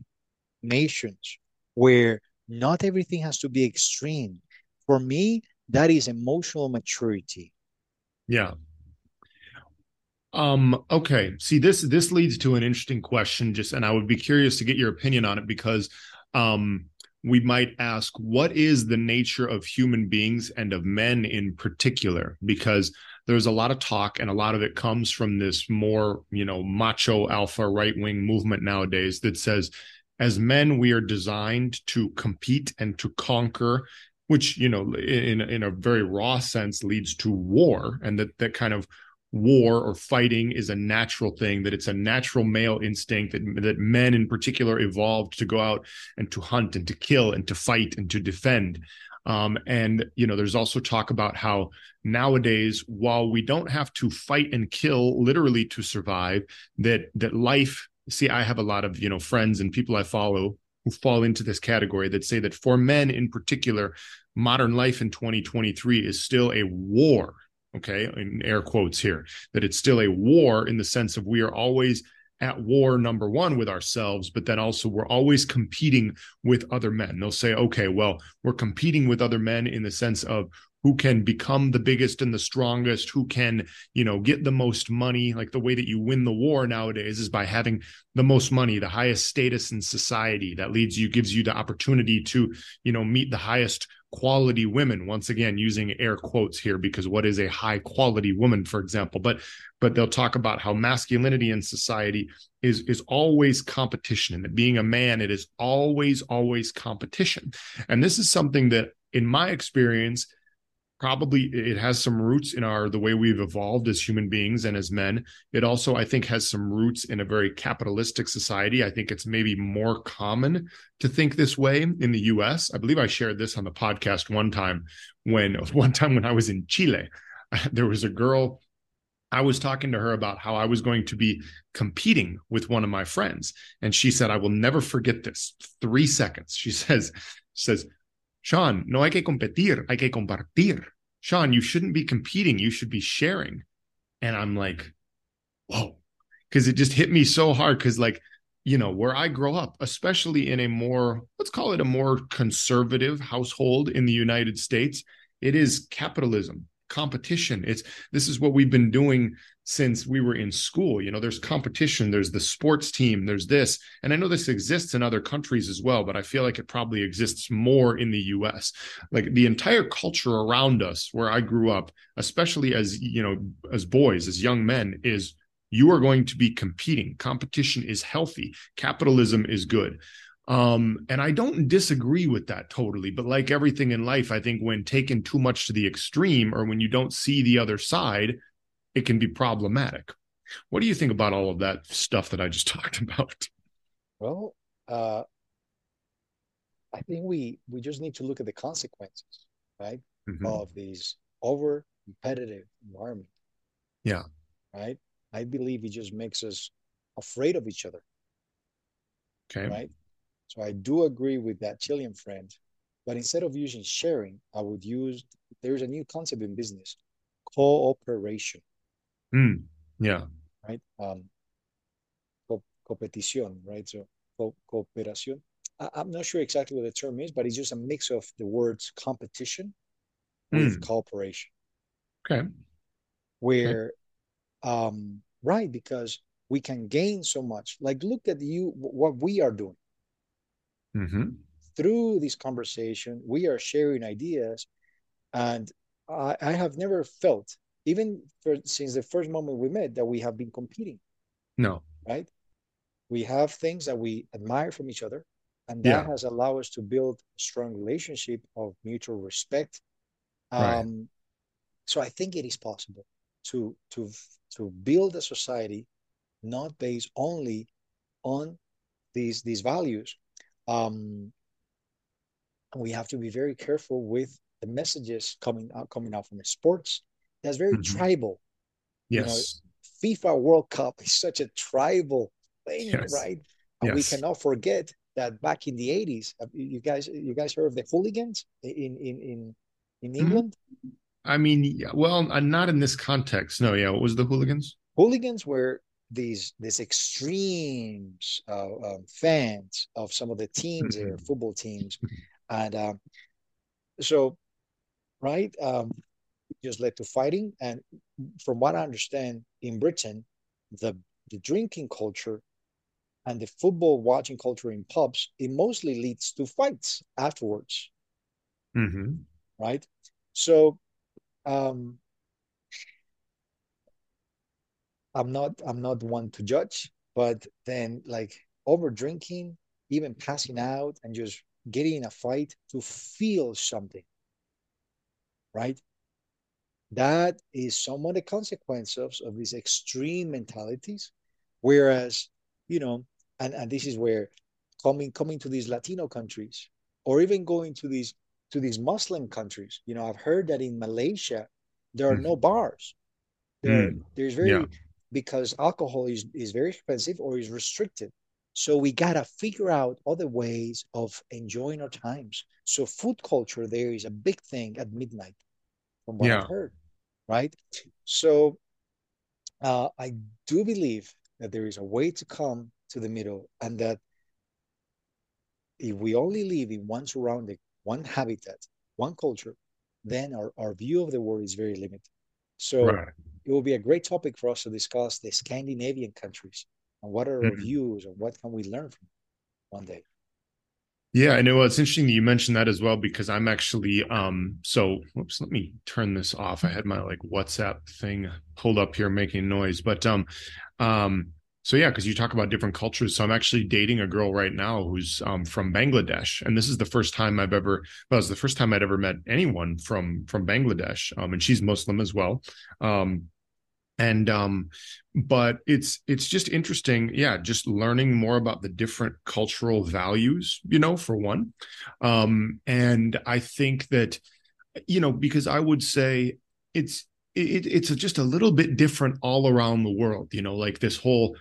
nations where not everything has to be extreme. For me, that is emotional maturity.
Yeah. Um, okay. See, this this leads to an interesting question, just and I would be curious to get your opinion on it because um we might ask what is the nature of human beings and of men in particular? Because there's a lot of talk and a lot of it comes from this more you know macho alpha right wing movement nowadays that says as men we are designed to compete and to conquer which you know in in a very raw sense leads to war and that that kind of war or fighting is a natural thing that it's a natural male instinct that that men in particular evolved to go out and to hunt and to kill and to fight and to defend um, and you know there's also talk about how nowadays while we don't have to fight and kill literally to survive that that life see i have a lot of you know friends and people i follow who fall into this category that say that for men in particular, modern life in 2023 is still a war. Okay, in air quotes here, that it's still a war in the sense of we are always at war number one with ourselves but then also we're always competing with other men. They'll say okay well we're competing with other men in the sense of who can become the biggest and the strongest who can you know get the most money. Like the way that you win the war nowadays is by having the most money the highest status in society. That leads you gives you the opportunity to you know meet the highest quality women once again using air quotes here because what is a high quality woman for example? But but they'll talk about how masculinity in society is is always competition and that being a man it is always always competition. And this is something that in my experience probably it has some roots in our the way we've evolved as human beings and as men it also i think has some roots in a very capitalistic society i think it's maybe more common to think this way in the us i believe i shared this on the podcast one time when one time when i was in chile there was a girl I was talking to her about how I was going to be competing with one of my friends. And she said, I will never forget this. Three seconds. She says, says, Sean, no hay que competir, hay que compartir. Sean, you shouldn't be competing, you should be sharing. And I'm like, whoa, because it just hit me so hard. Because, like, you know, where I grow up, especially in a more, let's call it a more conservative household in the United States, it is capitalism competition. It's this is what we've been doing since we were in school. You know there's competition there's the sports team there's this. And i know this exists in other countries as well but i feel like it probably exists more in the us like the entire culture around us where i grew up especially as you know as boys as young men is you are going to be competing. Competition is healthy. Capitalism is good um, and I don't disagree with that totally, but like everything in life, I think when taken too much to the extreme or when you don't see the other side, it can be problematic. What do you think about all of that stuff that I just talked about?
Well, uh, I think we we just need to look at the consequences, right, mm-hmm. of these over competitive environment.
Yeah.
Right. I believe it just makes us afraid of each other.
Okay.
Right. So I do agree with that Chilean friend, but instead of using sharing, I would use there's a new concept in business, cooperation.
Mm, yeah.
Right. Um, co- competition, right? So co- cooperación. I- I'm not sure exactly what the term is, but it's just a mix of the words competition with mm. cooperation.
Okay.
Where, okay. um, right, because we can gain so much. Like, look at you, what we are doing
Mm-hmm.
Through this conversation, we are sharing ideas, and I, I have never felt, even for, since the first moment we met, that we have been competing.
No.
Right? We have things that we admire from each other, and that yeah. has allowed us to build a strong relationship of mutual respect. Um, right. So I think it is possible. to to to build a society not based only on these these values. Um, we have to be very careful with the messages coming out coming out from the sports. That's very mm-hmm. tribal.
Yes.
You know, FIFA World Cup is such a tribal thing, yes. right? And yes. we cannot forget that back in the 80s, you guys you guys heard of the hooligans in in in in mm-hmm. England?
I mean, yeah, well, uh, not in this context. No, yeah. What was the hooligans?
Hooligans were these these extremes uh, um, fans of some of the teams there, mm-hmm. football teams, and um, so right um, just led to fighting. And from what I understand, in Britain, the the drinking culture and the football watching culture in pubs it mostly leads to fights afterwards.
Mm-hmm.
Right. So um, I'm not I'm not one to judge, but then like over drinking, even passing out and just getting in a fight to feel something, right? That is some of the consequences of these extreme mentalities. Whereas, you know, and, and this is where coming coming to these Latino countries or even going to these to these Muslim countries, you know, I've heard that in Malaysia there are mm. no bars. There, mm. there's very yeah because alcohol is, is very expensive or is restricted. So we gotta figure out other ways of enjoying our times. So food culture there is a big thing at midnight, from what yeah. I've heard, right? So uh, I do believe that there is a way to come to the middle, and that if we only live in one surrounding, one habitat, one culture, then our, our view of the world is very limited. So right it will be a great topic for us to discuss the Scandinavian countries and what are mm-hmm. our views and what can we learn from one day.
Yeah, I know. It's interesting that you mentioned that as well because I'm actually um so whoops, let me turn this off. I had my like WhatsApp thing pulled up here making noise. But um um so yeah, because you talk about different cultures. So I'm actually dating a girl right now who's um, from Bangladesh, and this is the first time I've ever. Well, it's the first time I'd ever met anyone from from Bangladesh, um, and she's Muslim as well. Um, and um but it's it's just interesting yeah just learning more about the different cultural values you know for one. Um and i think that you know because i would say it's it, it's just a little bit different all around the world you know like this whole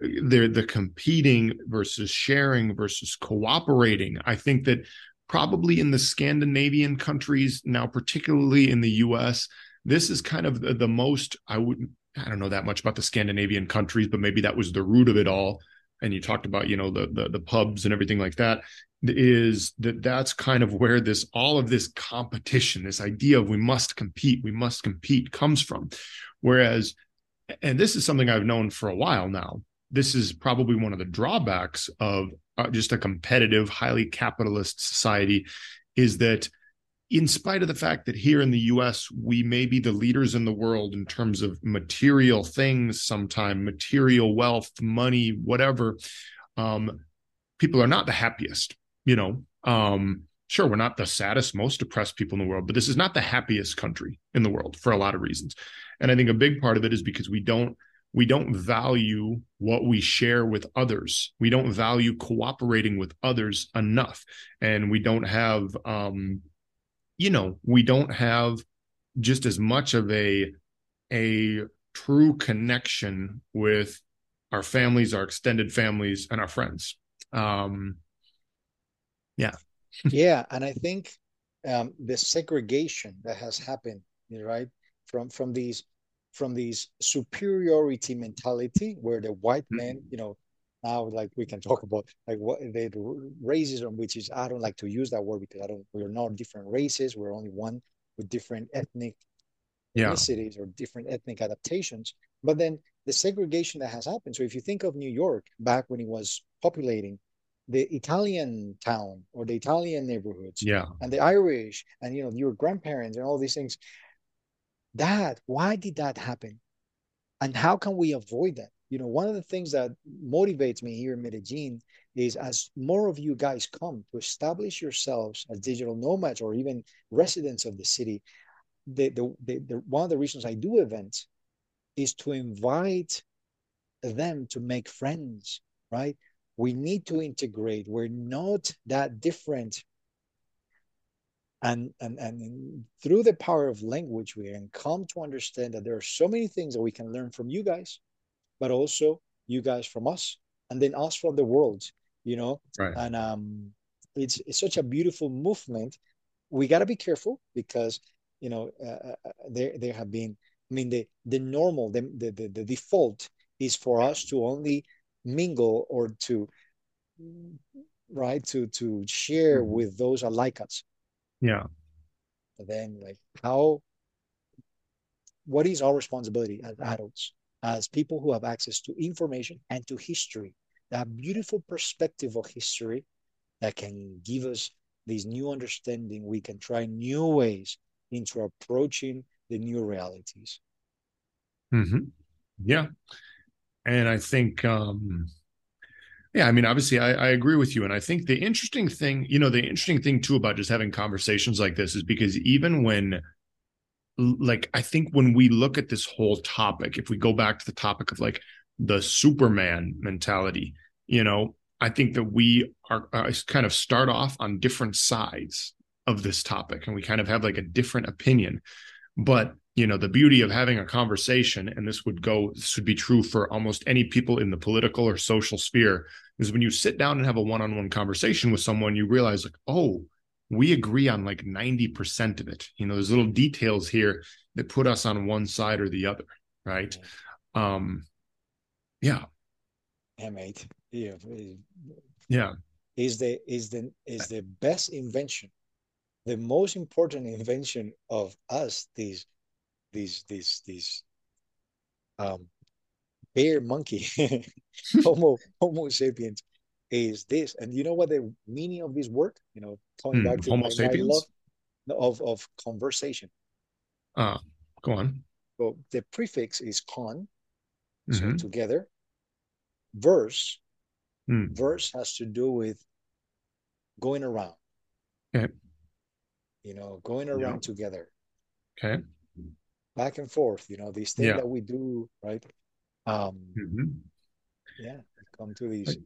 the the competing versus sharing versus cooperating. I think that probably in the scandinavian countries now particularly in the us this is kind of the, the most I wouldn't I don't know that much about the Scandinavian countries, but maybe that was the root of it all. And you talked about you know the the, the pubs and everything like that. Is that that's kind of where this all of this competition, this idea of we must compete, we must compete, comes from. Whereas, and this is something I've known for a while now. This is probably one of the drawbacks of uh, just a competitive, highly capitalist society, is that in spite of the fact that here in the US, we may be the leaders in the world in terms of material things, sometime material wealth, money, whatever, um, people are not the happiest, you know. Um, sure, we're not the saddest, most depressed people in the world, but this is not the happiest country in the world for a lot of reasons. And I think a big part of it is because we don't we don't value what we share with others. We don't value cooperating with others enough, and we don't have um, you know we don't have just as much of a a true connection with our families our extended families and our friends um yeah
yeah and i think um the segregation that has happened right from from these from these superiority mentality where the white mm-hmm. men you know now like we can talk about like what the, racism which is i don't like to use that word because i don't we're not different races. We're only one with different ethnic yeah. ethnicities or different ethnic adaptations. But then the segregation that has happened. So if you think of new york back when it was populating the italian town or the italian neighborhoods
yeah.
and the irish and you know your grandparents and all these things that why did that happen? And how can we avoid that you know, one of the things that motivates me here in Medellin is as more of you guys come to establish yourselves as digital nomads or even residents of the city, the, the, the, the one of the reasons I do events is to invite them to make friends, right? We need to integrate. We're not that different. And, and, and through the power of language, we can come to understand that there are so many things that we can learn from you guys, but also you guys from us, and then us from the world, you know?
Right.
And um, it's, it's such a beautiful movement. We got to be careful because, you know, uh, uh, there, there have been, I mean, the, the normal, the, the, the, default is for us to only mingle or to right to to share mm-hmm. with those that like us
yeah
but then like how what is our responsibility as adults as people who have access to information and to history that beautiful perspective of history that can give us this new understanding we can try new ways into approaching the new realities
mm-hmm. yeah and I think, um, yeah, I mean, obviously, I, I agree with you. And I think the interesting thing, you know, the interesting thing too about just having conversations like this is because even when, like, I think when we look at this whole topic, if we go back to the topic of like the Superman mentality, you know, I think that we are uh, kind of start off on different sides of this topic and we kind of have like a different opinion. But you know the beauty of having a conversation and this would go this would be true for almost any people in the political or social sphere is when you sit down and have a one-on-one conversation with someone you realize like oh we agree on like 90% of it. You know there's little details here that put us on one side or the other right? Um yeah.
Yeah mate. Yeah.
Yeah.
Is the is the is the best invention the most important invention of us these these these these um bare monkey homo homo sapiens is this and you know what the meaning of this word you know
coming back to homo my,
my of of conversation
uh go on
so the prefix is con so mm-hmm. together verse mm. verse has to do with going around
okay
you know going around yeah. together
okay
back and forth you know these things yeah. that we do right um mm-hmm. yeah come to these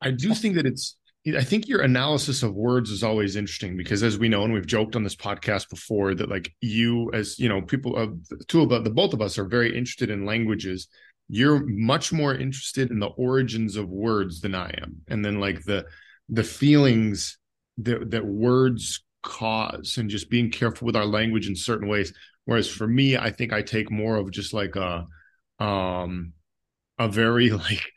I do think that it's I think your analysis of words is always interesting because, as we know, and we've joked on this podcast before, that like you, as you know, people, uh, two of the, the both of us are very interested in languages. You're much more interested in the origins of words than I am, and then like the the feelings that that words cause, and just being careful with our language in certain ways. Whereas for me, I think I take more of just like a um a very like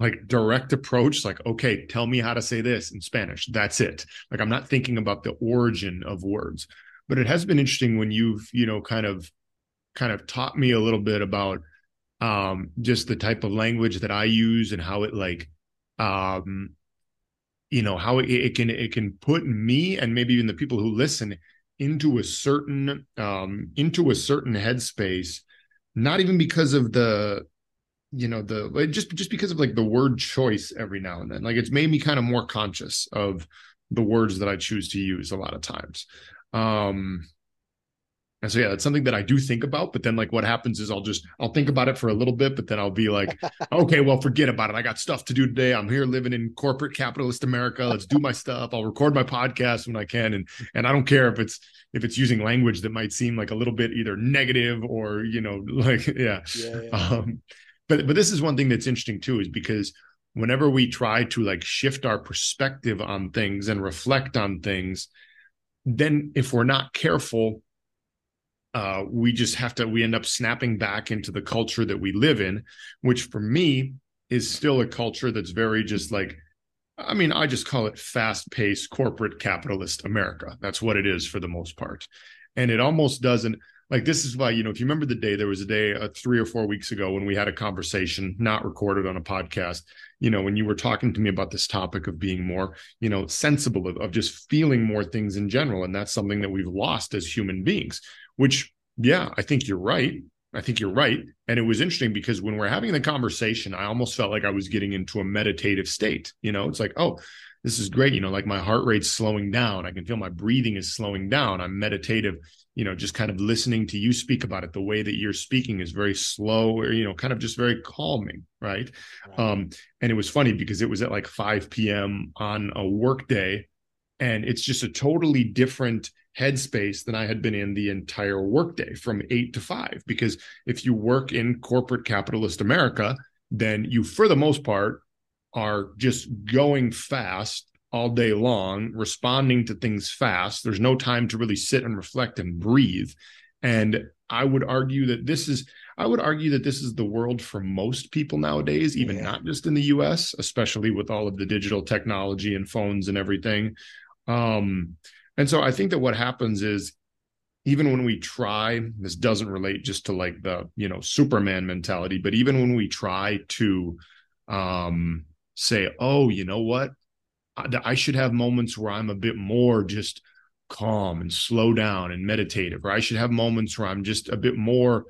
like direct approach like okay tell me how to say this in spanish. That's it. Like i'm not thinking about the origin of words. But it has been interesting when you've you know kind of kind of taught me a little bit about um just the type of language that i use and how it like um you know how it, it can it can put me and maybe even the people who listen into a certain um into a certain headspace not even because of the you know the just just because of like the word choice every now and then like it's made me kind of more conscious of the words that i choose to use a lot of times um and so yeah, that's something that I do think about. But then like what happens is I'll just I'll think about it for a little bit, but then I'll be like, okay, well, forget about it. I got stuff to do today. I'm here living in corporate capitalist America. Let's do my stuff. I'll record my podcast when I can. And and I don't care if it's if it's using language that might seem like a little bit either negative or, you know, like yeah. yeah, yeah. Um but but this is one thing that's interesting too, is because whenever we try to like shift our perspective on things and reflect on things, then if we're not careful, uh, we just have to we end up snapping back into the culture that we live in which for me is still a culture that's very just like i mean i just call it fast paced corporate capitalist america. That's what it is for the most part. And it almost doesn't like this is why you know if you remember the day there was a day uh, three or four weeks ago when we had a conversation not recorded on a podcast you know when you were talking to me about this topic of being more you know sensible of, of just feeling more things in general and that's something that we've lost as human beings which yeah i think you're right i think you're right and it was interesting because when we're having the conversation i almost felt like i was getting into a meditative state you know it's like oh this is great. You know, like my heart rate's slowing down. I can feel my breathing is slowing down. I'm meditative, you know, just kind of listening to you speak about it. The way that you're speaking is very slow or, you know, kind of just very calming. Right. right. Um, and it was funny because it was at like 5 p.m. on a work day. And it's just a totally different headspace than I had been in the entire workday from eight to five. Because if you work in corporate capitalist America, then you, for the most part, are just going fast all day long, responding to things fast. There's no time to really sit and reflect and breathe. And I would argue that this is, I would argue that this is the world for most people nowadays, even yeah. not just in the US, especially with all of the digital technology and phones and everything. Um, and so I think that what happens is even when we try, this doesn't relate just to like the, you know, Superman mentality, but even when we try to um, say, oh, you know what? I, should have moments where I'm a bit more just calm and slow down and meditative, or I should have moments where I'm just a bit more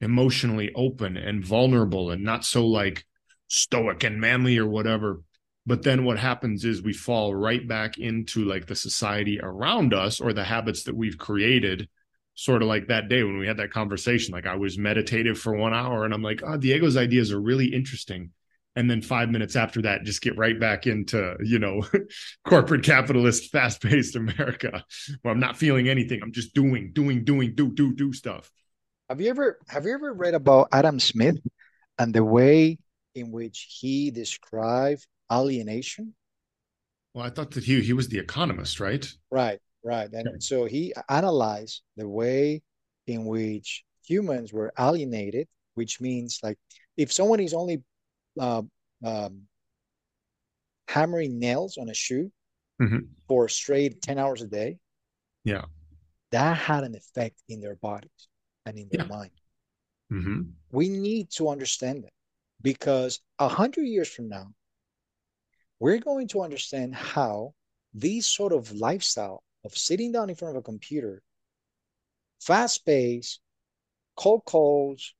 emotionally open and vulnerable and not so like stoic and manly or whatever. But then what happens is we fall right back into like the society around us or the habits that we've created sort of like that day when we had that conversation. Like i was meditative for one hour and i'm like oh diego's ideas are really interesting and then five minutes after that just get right back into you know corporate capitalist fast-paced america where i'm not feeling anything i'm just doing doing doing do do do stuff
have you ever have you ever read about adam smith and the way in which he described alienation.
Well, I thought that he he was the economist, right?
Right, right. And okay. so he analyzed the way in which humans were alienated, which means like if someone is only uh, um, hammering nails on a shoe mm-hmm. for straight 10 hours a day,
yeah,
that had an effect in their bodies and in their yeah. mind. Mm-hmm. We need to understand that because a hundred years from now, we're going to understand how these sort of lifestyle of sitting down in front of a computer, fast pace, cold calls,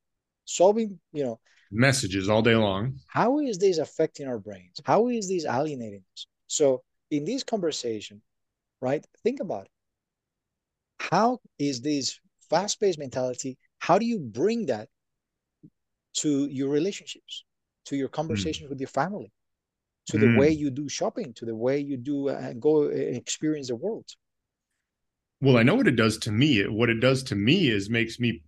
solving, you know,
messages all day long.
How is this affecting our brains? How is this alienating us? So in this conversation, right, think about it. How is this fast-paced mentality? How do you bring that to your relationships, to your conversations mm. with your family? to the mm. way you do shopping, to the way you do uh, go uh, experience the world.
Well, I know what it does to me. What it does to me is makes me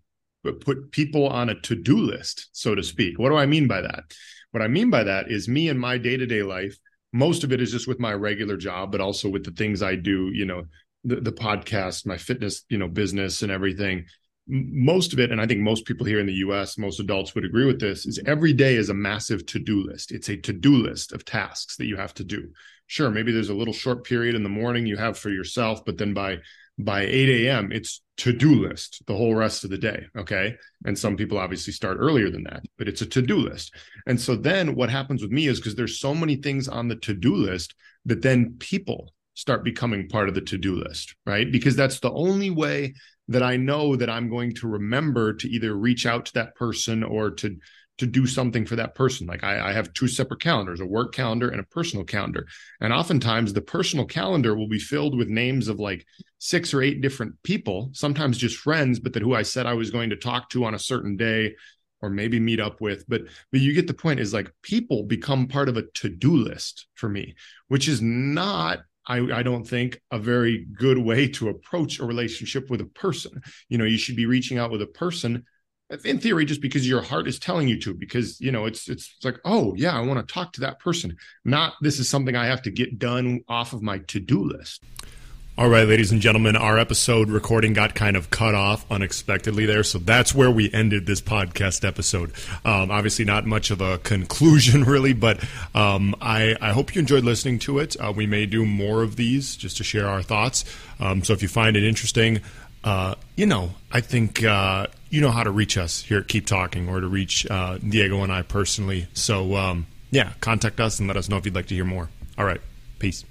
put people on a to-do list, so to speak. What do I mean by that? What I mean by that is me in my day-to-day life. Most of it is just with my regular job, but also with the things I do. You know, the, the podcast, my fitness, you know, business, and everything most of it, and I think most people here in the US, most adults would agree with this, is every day is a massive to do list. It's a to do list of tasks that you have to do. Sure, maybe there's a little short period in the morning you have for yourself, but then by by 8 a.m., it's to do list the whole rest of the day. Okay. And some people obviously start earlier than that, but it's a to do list. And so then what happens with me is because there's so many things on the to do list that then people start becoming part of the to do list, right? Because that's the only way that I know that I'm going to remember to either reach out to that person or to to do something for that person. Like I, I, have two separate calendars, a work calendar and a personal calendar. And oftentimes the personal calendar will be filled with names of like six or eight different people, sometimes just friends, but that who I said I was going to talk to on a certain day or maybe meet up with. But but you get the point is like people become part of a to-do list for me, which is not I, I don't think a very good way to approach a relationship with a person. You know, you should be reaching out with a person in theory just because your heart is telling you to because you know it's it's like oh yeah i want to talk to that person not this is something i have to get done off of my to-do list all right, ladies and gentlemen, our episode recording got kind of cut off unexpectedly there. So that's where we ended this podcast episode. Um, obviously, not much of a conclusion, really, but um, I, I, hope you enjoyed listening to it. Uh, we may do more of these just to share our thoughts. Um, so if you find it interesting, uh, you know, I think uh, you know how to reach us here at Keep Talking or to reach uh, Diego and I personally. So, um, yeah, contact us and let us know if you'd like to hear more. All right, peace.